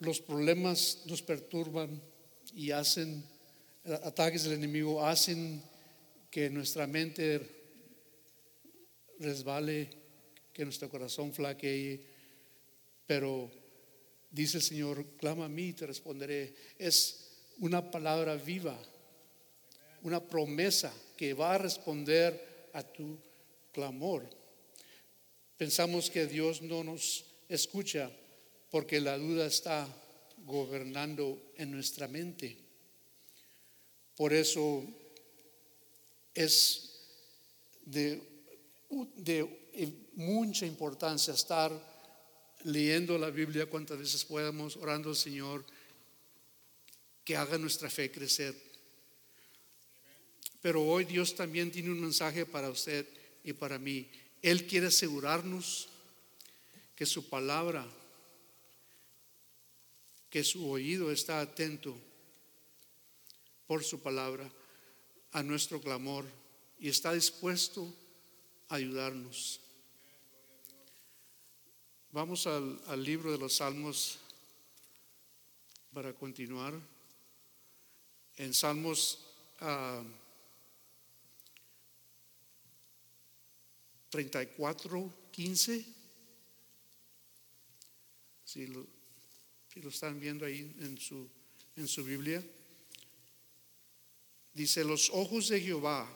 los problemas nos perturban y hacen, ataques del enemigo hacen que nuestra mente resbale, que nuestro corazón flaquee, pero dice el Señor, clama a mí y te responderé. Es una palabra viva, una promesa que va a responder a tu clamor. Pensamos que Dios no nos escucha porque la duda está gobernando en nuestra mente. Por eso es de, mucha importancia estar leyendo la Biblia cuantas veces podamos, orando al Señor, que haga nuestra fe crecer. Pero hoy Dios también tiene un mensaje para usted y para mí. Él quiere asegurarnos que su palabra, que su oído está atento por su palabra a nuestro clamor y está dispuesto a ayudarnos. Vamos al, libro de los Salmos para continuar. En Salmos 34, 15. Si lo, lo están viendo ahí en su, en su Biblia. Dice, los ojos de Jehová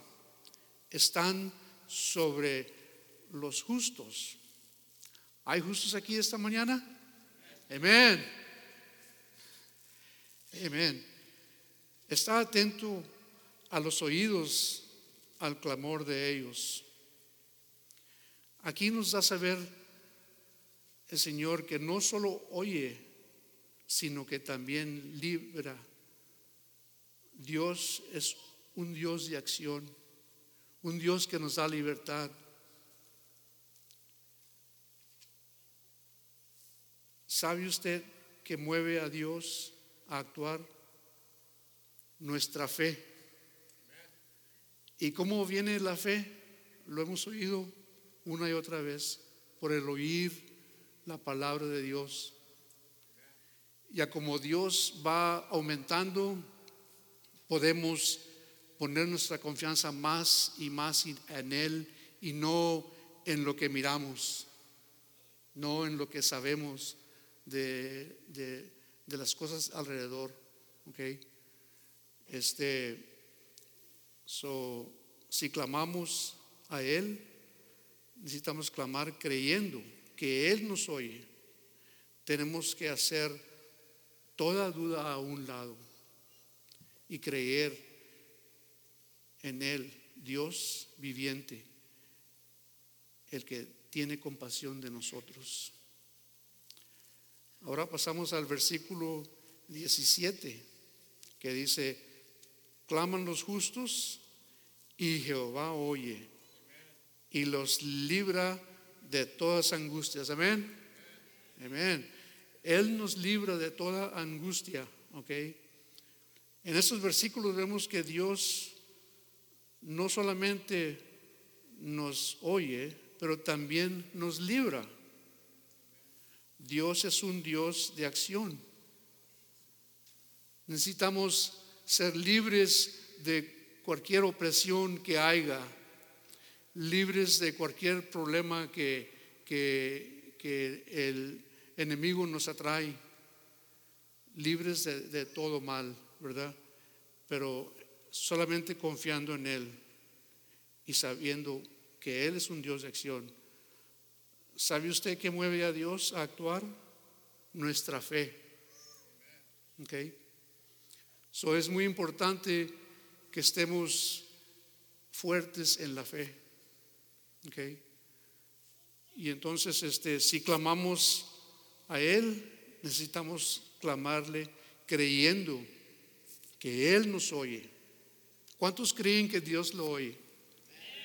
están sobre los justos. ¿Hay justos aquí esta mañana? Amén. Amén. Está atento a los oídos, al clamor de ellos. Aquí nos da saber el Señor que no solo oye, sino que también libra Dios es un Dios de acción, un Dios que nos da libertad. ¿Sabe usted que mueve a Dios a actuar? Nuestra fe. ¿Y cómo viene la fe? Lo hemos oído una y otra vez por el oír la palabra de Dios. Ya como Dios va aumentando podemos poner nuestra confianza más y más en Él y no en lo que miramos, no en lo que sabemos de, las cosas alrededor. Okay? Este, so, si clamamos a Él, necesitamos clamar creyendo que Él nos oye. Tenemos que hacer toda duda a un lado y creer en Él, Dios viviente, el que tiene compasión de nosotros. Ahora pasamos al versículo 17, que dice, claman los justos y Jehová oye y los libra de todas angustias. Amén. Amén. Él nos libra de toda angustia, ¿ok? En estos versículos vemos que Dios no solamente nos oye, pero también nos libra. Dios es un Dios de acción. Necesitamos ser libres de cualquier opresión que haya, libres de cualquier problema que, que, el enemigo nos atrae, libres de todo mal. ¿verdad? Pero solamente confiando en Él y sabiendo que Él es un Dios de acción. ¿Sabe usted qué mueve a Dios a actuar? Nuestra fe. ¿Ok? So es muy importante que estemos fuertes en la fe. ¿Ok? Y entonces, este, si clamamos a Él, necesitamos clamarle creyendo que Él nos oye. ¿Cuántos creen que Dios lo oye?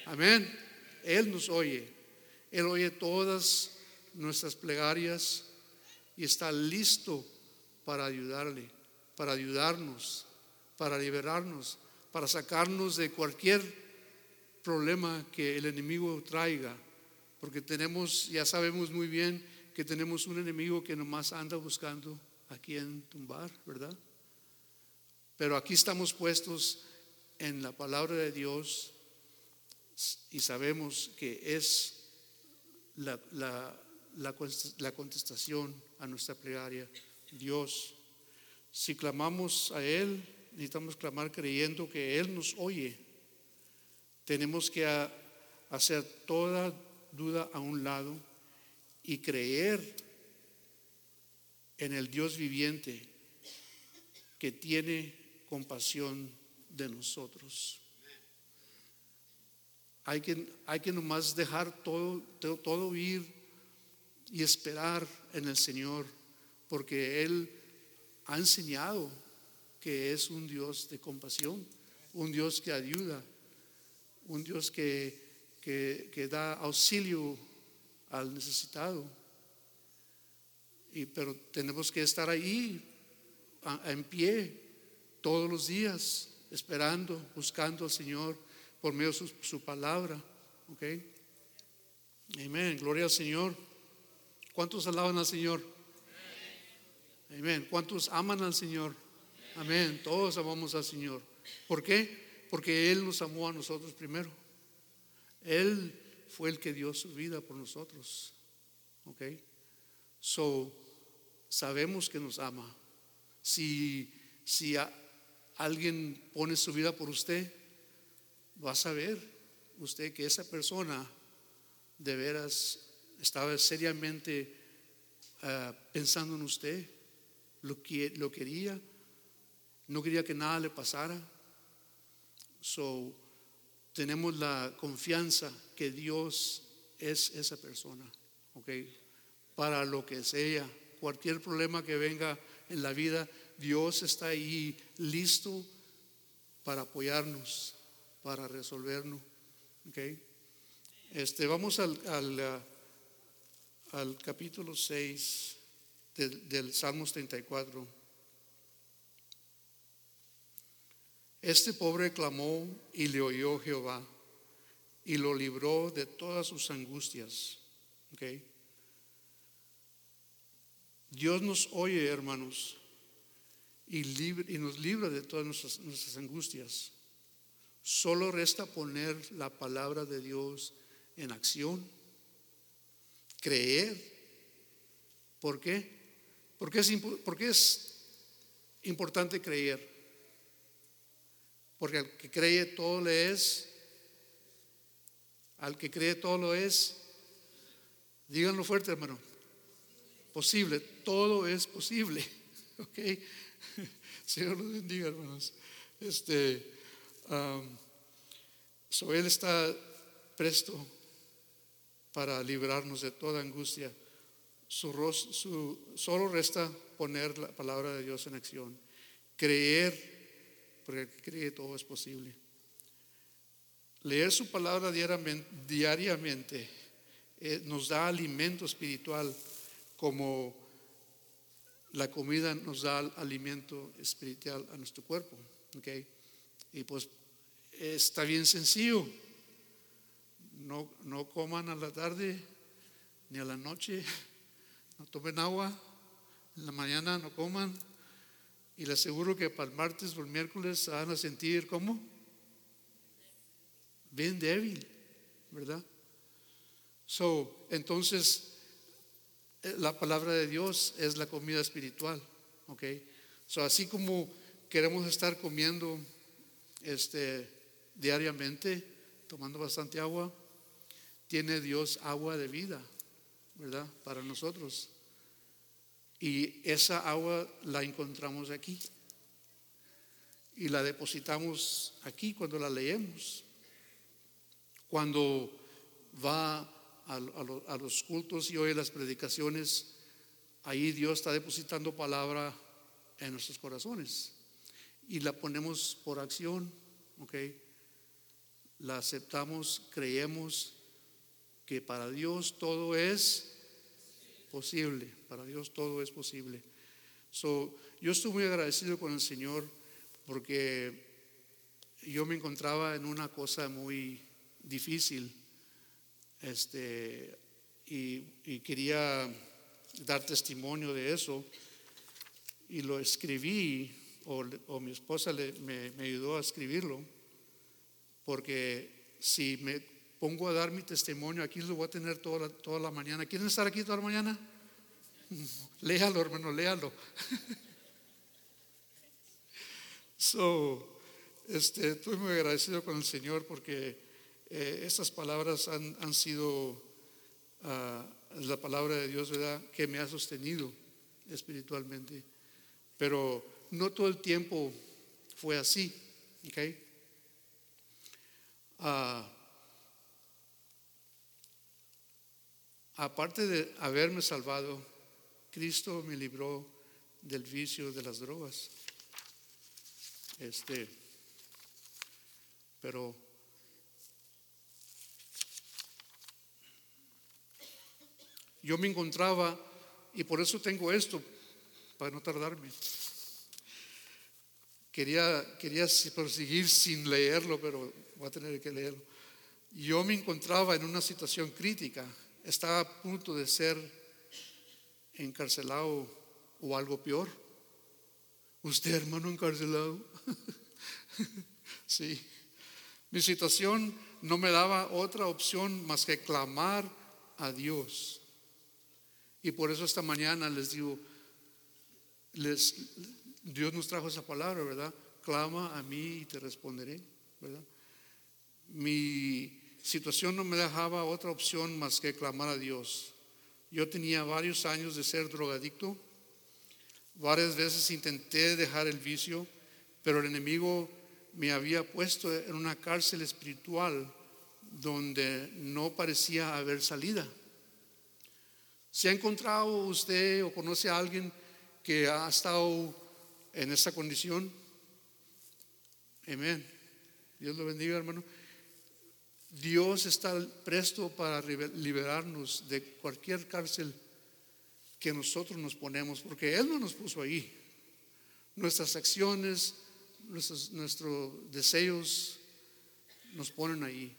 Amén. Él nos oye. Él oye todas nuestras plegarias y está listo para ayudarle, para ayudarnos, para liberarnos, para sacarnos de cualquier problema que el enemigo traiga. Porque tenemos, ya sabemos muy bien que tenemos un enemigo que nomás anda buscando a quién tumbar, ¿verdad? Pero aquí estamos puestos en la palabra de Dios y sabemos que es la, la contestación a nuestra plegaria. Dios, si clamamos a Él, necesitamos clamar creyendo que Él nos oye. Tenemos que hacer toda duda a un lado y creer en el Dios viviente que tiene compasión de nosotros. Hay que, hay que nomás dejar todo, todo ir y esperar en el Señor, porque Él ha enseñado que es un Dios de compasión, un Dios que ayuda, un Dios que, que, da auxilio al necesitado. Y, pero tenemos que estar ahí en pie todos los días, esperando, buscando al Señor por medio de su, palabra. ¿Ok? Amén. Gloria al Señor. ¿Cuántos alaban al Señor? Amén. ¿Cuántos aman al Señor? Amén. Todos amamos al Señor. ¿Por qué? Porque Él nos amó a nosotros primero. Él fue el que dio su vida por nosotros. ¿Ok? So, sabemos que nos ama. Si, si alguien pone su vida por usted, va a saber usted que esa persona de veras estaba seriamente ah, pensando en usted, lo, que, lo quería, no quería que nada le pasara. So, tenemos la confianza que Dios es esa persona, ¿ok? Para lo que sea, cualquier problema que venga en la vida, Dios está ahí listo para apoyarnos, para resolvernos. ¿okay? Este, vamos al, al, al capítulo 6 del, del Salmos 34. Este pobre clamó y le oyó Jehová y lo libró de todas sus angustias. ¿okay? Dios nos oye, hermanos, y, nos libra de todas nuestras, angustias. Solo resta poner la palabra de Dios en acción, creer. ¿Por qué? Porque es, porque es importante creer. Porque al que cree todo le es, al que cree todo lo es, díganlo fuerte hermano, posible, todo es posible. ¿Ok? Señor los bendiga, hermanos. Este, so Él está presto para librarnos de toda angustia. Su, su, solo resta poner la palabra de Dios en acción, creer, porque cree todo es posible. Leer su palabra diariamente, eh, nos da alimento espiritual como la comida nos da alimento espiritual a nuestro cuerpo. ¿okay? Y pues está bien sencillo. No, no coman a la tarde ni a la noche, no tomen agua, en la mañana no coman. Y le aseguro que para el martes o el miércoles se van a sentir como bien débil, ¿verdad? So, entonces eh, la palabra de Dios es la comida espiritual, ¿ok? So, así como queremos estar comiendo este, diariamente, tomando bastante agua, tiene Dios agua de vida, ¿verdad? Para nosotros. Y esa agua la encontramos aquí. Y la depositamos aquí cuando la leemos. Cuando va a, los cultos y oye las predicaciones, ahí Dios está depositando palabra en nuestros corazones y la ponemos por acción, ¿ok? La aceptamos, creemos que para Dios todo es posible, para Dios todo es posible. So, yo estoy muy agradecido con el Señor porque yo me encontraba en una cosa muy difícil este, y, quería dar testimonio de eso. y lo escribí, o, o mi esposa me, me ayudó a escribirlo, porque si me pongo a dar mi testimonio, aquí lo voy a tener toda la, toda la mañana. ¿Quieren estar aquí toda la mañana? Léalo, hermano, léalo. So, este, estoy muy agradecido con el Señor porque eh, estas palabras han, han sido ah, la palabra de Dios, ¿verdad? Que me ha sostenido espiritualmente. Pero no todo el tiempo fue así, ¿ok? Ah, aparte de haberme salvado, Cristo me libró del vicio de las drogas. Este, pero yo me encontraba, y por eso tengo esto, para no tardarme. Quería, quería proseguir sin leerlo, pero voy a tener que leerlo. Yo me encontraba en una situación crítica, estaba a punto de ser encarcelado o algo peor. Usted, hermano, encarcelado. sí. Mi situación no me daba otra opción más que clamar a Dios. Y por eso esta mañana les digo, Dios nos trajo esa palabra, ¿verdad? Clama a mí y te responderé, ¿verdad? Mi situación no me dejaba otra opción más que clamar a Dios. Yo tenía varios años de ser drogadicto. Varias veces intenté dejar el vicio, pero el enemigo me había puesto en una cárcel espiritual donde no parecía haber salida. ¿Se ha encontrado usted o conoce a alguien que ha estado en esta condición? Amén. Dios lo bendiga, hermano. Dios está presto para liberarnos de cualquier cárcel que nosotros nos ponemos, porque Él no nos puso ahí. Nuestras acciones, nuestros, deseos nos ponen ahí.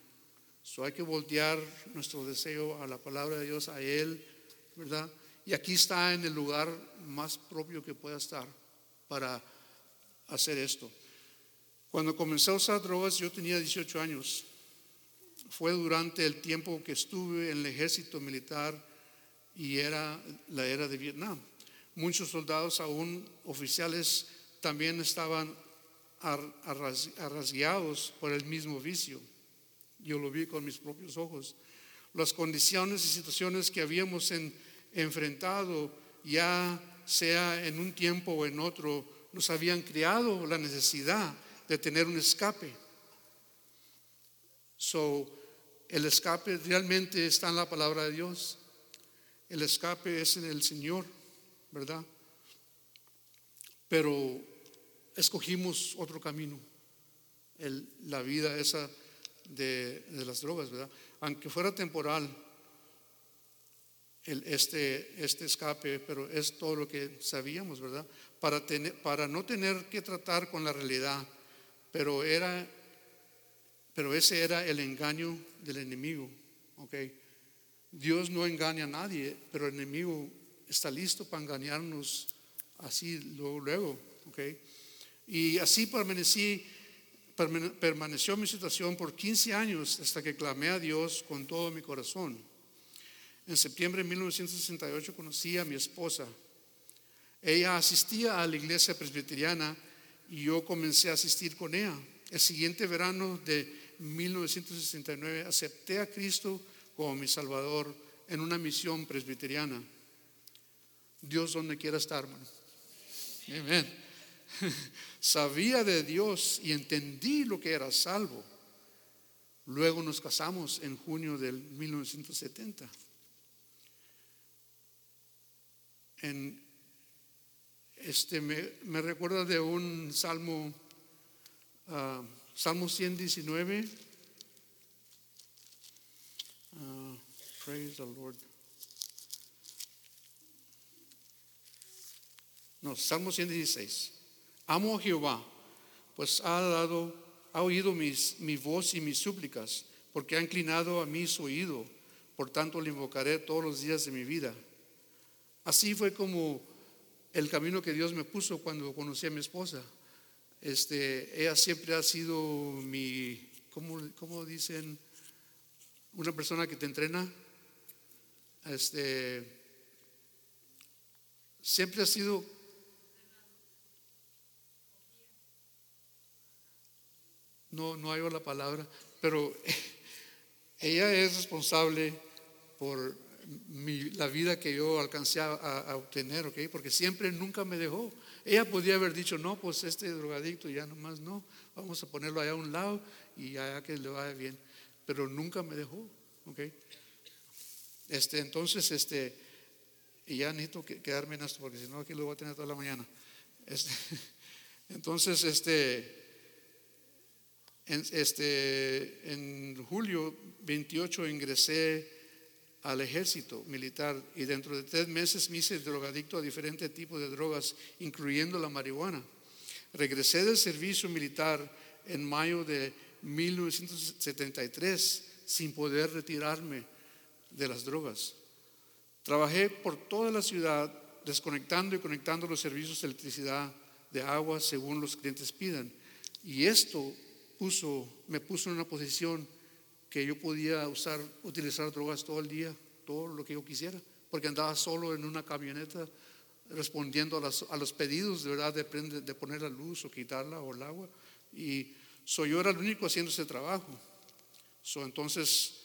So hay que voltear nuestro deseo a la palabra de Dios, a Él, Y aquí está en el lugar más propio que pueda estar para hacer esto. Cuando comencé a usar drogas, yo tenía 18 años. Fue durante el tiempo que estuve en el ejército militar y era la era de Vietnam. Muchos soldados, aún oficiales, también estaban arrasgueados por el mismo vicio. Yo lo vi con mis propios ojos. Las condiciones y situaciones que habíamos en, enfrentado, ya sea en un tiempo o en otro, nos habían creado la necesidad de tener un escape. So, el escape realmente está en la palabra de Dios. El escape es en el Señor, ¿verdad? Pero escogimos otro camino, la vida esa de, las drogas, ¿verdad? Aunque fuera temporal, el- este, este escape, pero es todo lo que sabíamos, ¿verdad? Para, tener, para no tener que tratar con la realidad, pero era, pero ese era el engaño del enemigo, ¿ok? Dios no engaña a nadie, pero el enemigo está listo para engañarnos así luego, luego, ¿ok? Y así permanecí, permane- permaneció mi situación por 15 años hasta que clamé a Dios con todo mi corazón. En septiembre de 1968 conocí a mi esposa. Ella asistía a la iglesia presbiteriana y yo comencé a asistir con ella. El siguiente verano de 1969 acepté a Cristo como mi Salvador en una misión presbiteriana. Dios donde quiera estar, hermano. Amén. Sabía de Dios y entendí lo que era salvo. Luego nos casamos en junio del 1970. En este me, recuerda de un salmo, ah, Salmo 119. Ah, praise the Lord. No, Salmo 116. Amo a Jehová, pues ha dado, ha oído mis, mi voz y mis súplicas, porque ha inclinado a mí su oído. Por tanto, le invocaré todos los días de mi vida. Así fue como el camino que Dios me puso cuando conocí a mi esposa. Este, ella siempre ha sido mi, ¿cómo, cómo dicen? Una persona que te entrena. Este, siempre ha sido no, no hay la palabra, pero ella es responsable por la vida que yo alcancé a, obtener, ¿ok? Porque siempre nunca me dejó. Ella podía haber dicho, no, pues este drogadicto ya nomás no, vamos a ponerlo allá a un lado y ya que le vaya bien. Pero nunca me dejó, ¿ok? Este, entonces, este, y ya necesito quedarme en esto porque si no aquí lo voy a tener toda la mañana. Este, entonces, este, en, este, en julio 28 ingresé al ejército militar y dentro de tres meses me hice drogadicto a diferentes tipos de drogas, incluyendo la marihuana. Regresé del servicio militar en mayo de 1973 sin poder retirarme de las drogas. Trabajé por toda la ciudad desconectando y conectando los servicios de electricidad, de agua, según los clientes pidan. Y esto puso, me puso en una posición que yo podía usar, utilizar drogas todo el día, todo lo que yo quisiera, porque andaba solo en una camioneta respondiendo a, los pedidos de verdad de, de, poner la luz o quitarla o el agua. Y soy yo era el único haciendo ese trabajo. So, entonces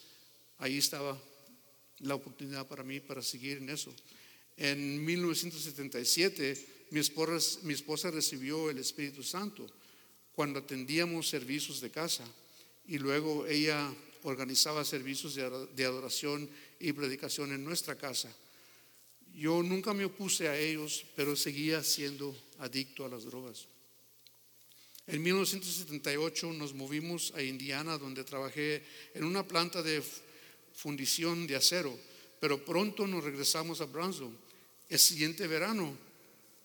ahí estaba la oportunidad para mí para seguir en eso. En 1977 mi esposa, mi esposa recibió el Espíritu Santo cuando atendíamos servicios de casa y luego ella organizaba servicios de adoración y predicación en nuestra casa. Yo nunca me opuse a ellos, pero seguía siendo adicto a las drogas. En 1978 nos movimos a Indiana, donde trabajé en una planta de fundición de acero, pero pronto nos regresamos a Brownsville. El siguiente verano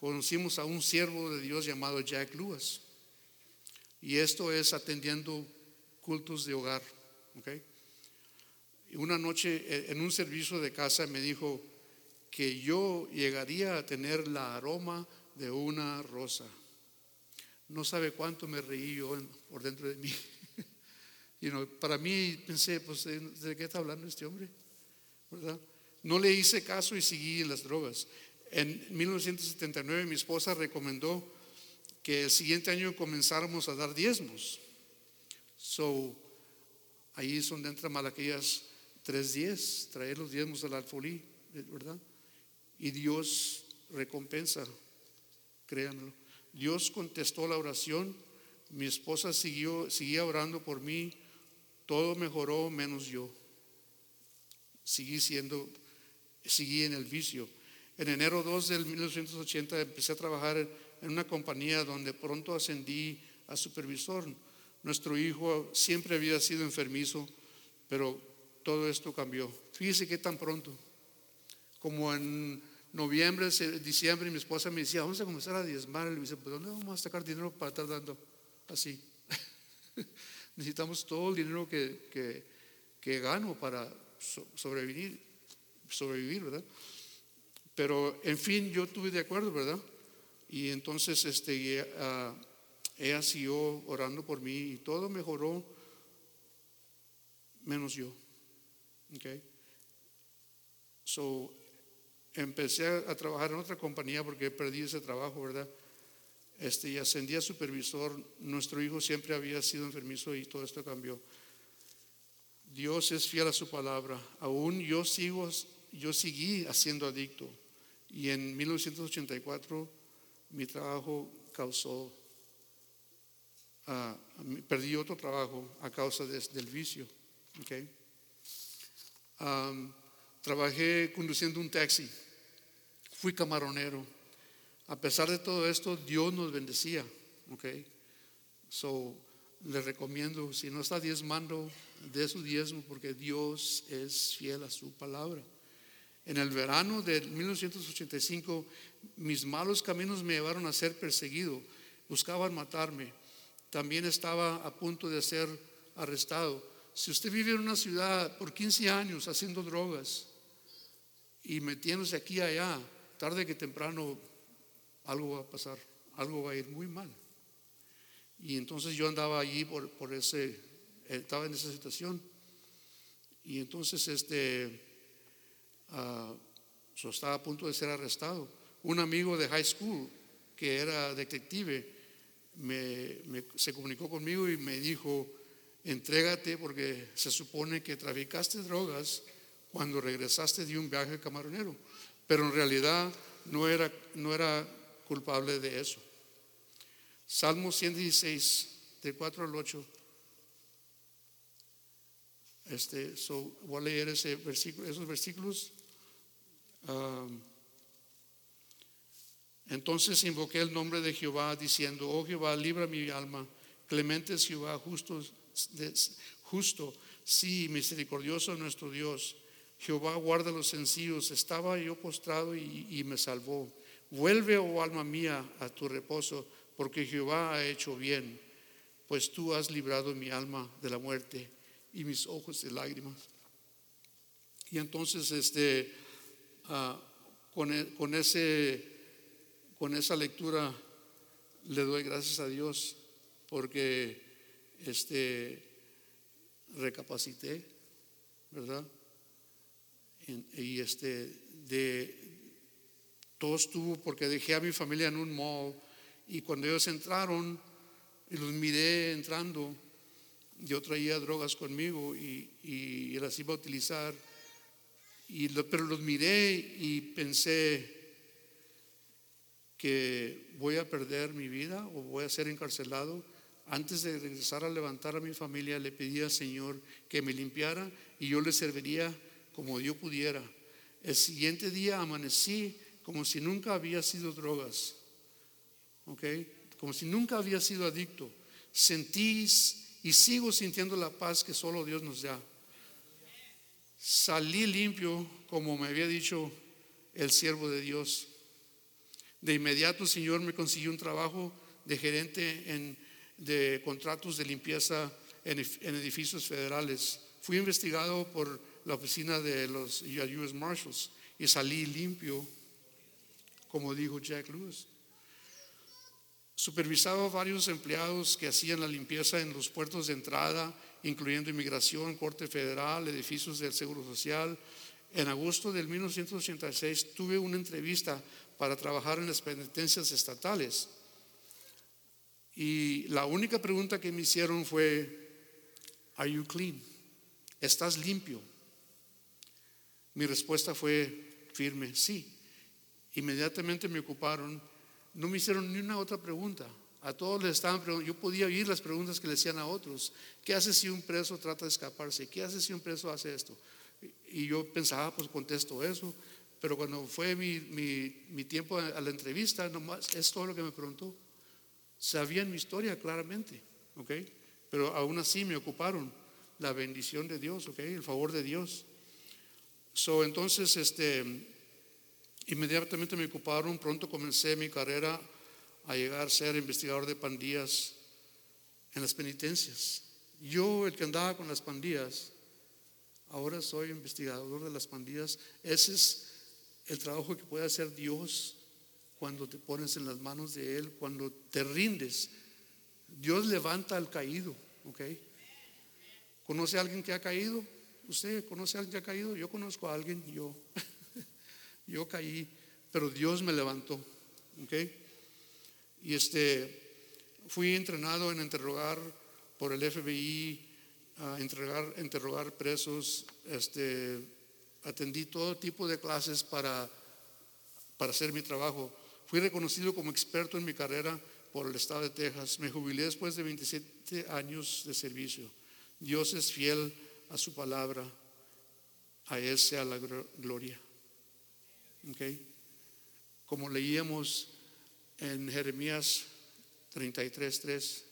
conocimos a un siervo de Dios llamado Jack Lewis. Y esto es atendiendo cultos de hogar. Y una noche eh, en un servicio de casa me dijo que yo llegaría a tener la aroma de una rosa. No sabe cuánto me reí yo por dentro de mí. y para mí pensé, pues, ¿de qué está hablando este hombre? No le hice caso y seguí las drogas. En 1979 mi esposa recomendó que el siguiente año comenzáramos a dar diezmos. So, Ahí es donde entra Malaquías 3.10, traer los diezmos al alfolí, ¿verdad? Y Dios recompensa, créanlo. Dios contestó la oración, mi esposa siguió, seguía orando por mí, todo mejoró menos yo. Seguí siendo, seguí en el vicio. En enero 2 del 1980 empecé a trabajar una compañía donde pronto ascendí a supervisor nuestro hijo siempre había sido enfermizo, pero todo esto cambió. Fíjese que tan pronto, como en noviembre, diciembre, mi esposa me decía, vamos a comenzar a diezmar. Le dice, pues ¿dónde vamos a sacar dinero para estar dando así? Necesitamos todo el dinero que, que, gano para sobrevivir, sobrevivir, ¿verdad? Pero, en fin, yo estuve de acuerdo, ¿verdad? Y entonces, este, uh, ella siguió orando por mí y todo mejoró menos yo. Okay. So, empecé a trabajar en otra compañía porque perdí ese trabajo, ¿verdad? Este, y ascendí a supervisor. Nuestro hijo siempre había sido enfermizo y todo esto cambió. Dios es fiel a su palabra. Aún yo sigo, yo seguí haciendo adicto. Y en 1984 mi trabajo causó perdí otro trabajo a causa del vicio. trabajé conduciendo un taxi, fui camaronero. A pesar de todo esto, Dios nos bendecía. Okay? So, le recomiendo, si no está diezmando, de su diezmo, porque Dios es fiel a su palabra. En el verano de 1985, mis malos caminos me llevaron a ser perseguido. Buscaban matarme también estaba a punto de ser arrestado. Si usted vive en una ciudad por 15 años haciendo drogas y metiéndose aquí y allá, tarde que temprano algo va a pasar, algo va a ir muy mal. Y entonces yo andaba allí por, por ese, estaba en esa situación. Y entonces este, uh, estaba a punto de ser arrestado. Un amigo de high school que era detective me, se comunicó conmigo y me dijo, entrégate porque se supone que traficaste drogas cuando regresaste de un viaje camaronero, pero en realidad no era, no era culpable de eso. Salmo 116, de 4 al 8. Este, so, voy a leer ese versículo, esos versículos. Entonces invoqué el nombre de Jehová diciendo, oh Jehová, libra mi alma. Clemente es Jehová, justo, justo, sí, misericordioso nuestro Dios. Jehová guarda los sencillos. Estaba yo postrado y me salvó. Vuelve, oh alma mía, a tu reposo, porque Jehová ha hecho bien, pues tú has librado mi alma de la muerte y mis ojos de lágrimas. Y entonces, este, ah, con, e, con, ese, con esa lectura le doy gracias a Dios porque este, recapacité, ¿verdad? Y este, de, todo estuvo porque dejé a mi familia en un mall y cuando ellos entraron y los miré entrando, yo traía drogas conmigo y, las iba a utilizar, y pero los miré y pensé que voy a perder mi vida o voy a ser encarcelado. Antes de regresar a levantar a mi familia, le pedí al Señor que me limpiara y yo le serviría como yo pudiera. El siguiente día amanecí como si nunca había sido drogas, ¿ok? Como si nunca había sido adicto. Sentí y sigo sintiendo la paz que solo Dios nos da. Salí limpio, como me había dicho el siervo de Dios. De inmediato el Señor me consiguió un trabajo de gerente en, de contratos de limpieza en, en edificios federales. Fui investigado por la oficina de los US Marshals y salí limpio como dijo Jack Lewis. Supervisaba varios empleados que hacían la limpieza en los puertos de entrada, incluyendo inmigración, corte federal, edificios del Seguro Social. En agosto del 1986 tuve una entrevista para trabajar en las penitencias estatales. Y la única pregunta que me hicieron fue, ¿Are you clean? ¿Estás limpio? Mi respuesta fue firme, sí. Inmediatamente me ocuparon, no me hicieron ni una otra pregunta. A todos les estaban yo podía oír las preguntas que le hacían a otros. ¿Qué hace si un preso trata de escaparse? ¿Qué hace si un preso hace esto? Y yo pensaba, pues contesto eso. Pero cuando fue mi, mi, tiempo a la entrevista, nomás es todo lo que me preguntó. Sabían mi historia claramente, ¿ok? Pero aún así me ocuparon la bendición de Dios, ¿ok? El favor de Dios. So, entonces, este, Inmediatamente me ocuparon, pronto comencé mi carrera a llegar a ser investigador de pandillas en las penitencias. Yo, el que andaba con las pandillas, ahora soy investigador de las pandillas. Ese es el trabajo que puede hacer Dios cuando te pones en las manos de Él, cuando te rindes. Dios levanta al caído, ¿ok? ¿Conoce a alguien que ha caído? ¿Usted conoce a alguien que ha caído? Yo conozco a alguien, yo. Yo caí, pero Dios me levantó. ¿okay? Y este, fui entrenado en interrogar por el FBI, a entregar, interrogar presos. Este, atendí todo tipo de clases para, para hacer mi trabajo. Fui reconocido como experto en mi carrera por el estado de Texas. Me jubilé después de 27 años de servicio. Dios es fiel a su palabra. A Él sea la gloria. Okay. Como leíamos en Jeremías 33, 3,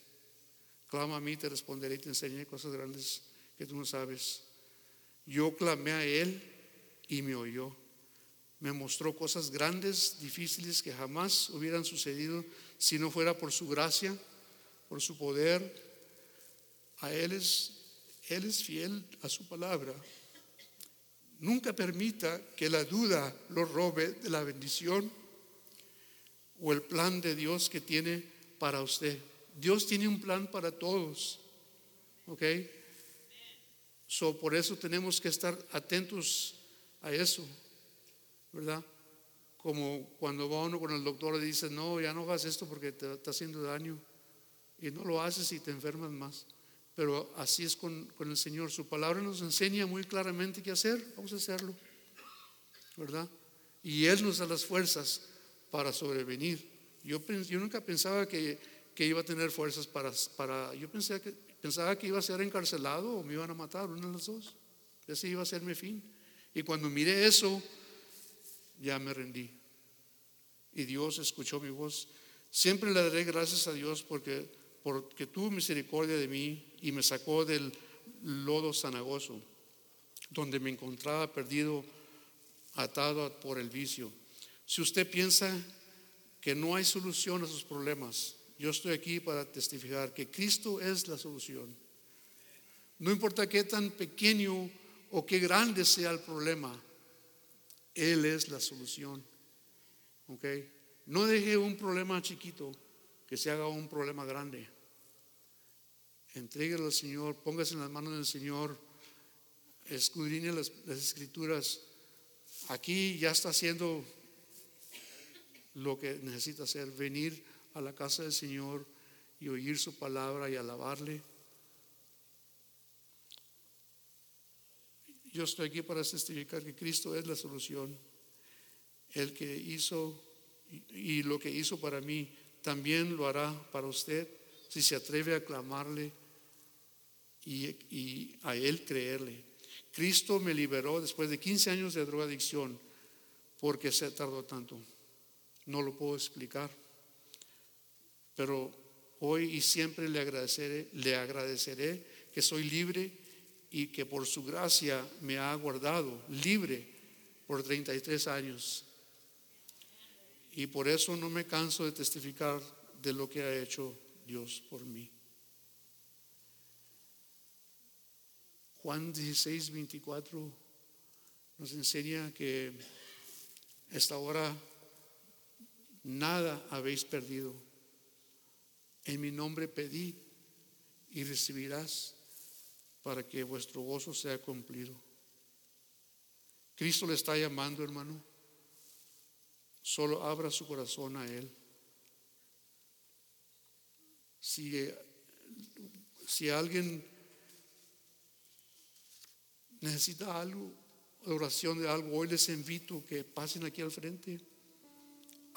clama a mí, te responderé y te enseñaré cosas grandes que tú no sabes. Yo clamé a Él y me oyó. Me mostró cosas grandes, difíciles que jamás hubieran sucedido si no fuera por su gracia, por su poder. A Él es, Él es fiel a su palabra. Nunca permita que la duda lo robe de la bendición. O el plan de Dios que tiene para usted. Dios tiene un plan para todos. ¿Ok? So, por eso tenemos que estar atentos a eso, ¿verdad? Como cuando va uno con el doctor y dice, no, ya no hagas esto porque te está haciendo daño. Y no lo haces y te enfermas más. Pero así es con, con el Señor. Su palabra nos enseña muy claramente qué hacer. Vamos a hacerlo, ¿verdad? Y Él nos da las fuerzas para sobrevenir. Yo, nunca pensaba que, iba a tener fuerzas para, yo pensé que, pensaba que iba a ser encarcelado o me iban a matar, una de las dos. Ese iba a ser mi fin. Y cuando miré eso, ya me rendí. Y Dios escuchó mi voz. Siempre le daré gracias a Dios porque, porque tuvo misericordia de mí y me sacó del lodo zanagoso, donde me encontraba perdido, atado por el vicio. Si usted piensa que no hay solución a sus problemas, yo estoy aquí para testificar que Cristo es la solución. No importa qué tan pequeño o qué grande sea el problema, Él es la solución. ¿Ok? No deje un problema chiquito que se haga un problema grande. Entréguelo al Señor, póngase en las manos del Señor, escudriñe las, las escrituras. Aquí ya está haciendo lo que necesita hacer, venir a la casa del Señor y oír su palabra y alabarle. Yo estoy aquí para testificar que Cristo es la solución, el que hizo y, lo que hizo para mí, también lo hará para usted si se atreve a clamarle y, y a Él creerle. Cristo me liberó después de 15 años de drogadicción porque se tardó tanto no lo puedo explicar. Pero hoy y siempre le agradeceré, le agradeceré que soy libre y que por su gracia me ha guardado libre por 33 años. Y por eso no me canso de testificar de lo que ha hecho Dios por mí. Juan 16, 24 nos enseña que esta hora nada habéis perdido. En mi nombre pedí y recibirás para que vuestro gozo sea cumplido. Cristo le está llamando, hermano. Solo abra su corazón a Él. Si, si alguien necesita algo, oración de algo, hoy les invito que pasen aquí al frente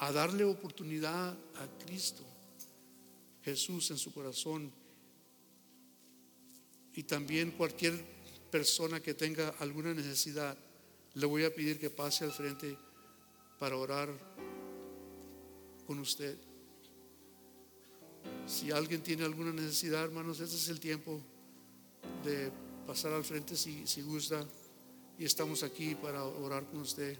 a darle oportunidad a Cristo, Jesús en su corazón. Y también cualquier persona que tenga alguna necesidad, le voy a pedir que pase al frente para orar con usted. Si alguien tiene alguna necesidad, hermanos, este es el tiempo de pasar al frente si, si gusta. Y estamos aquí para orar con usted.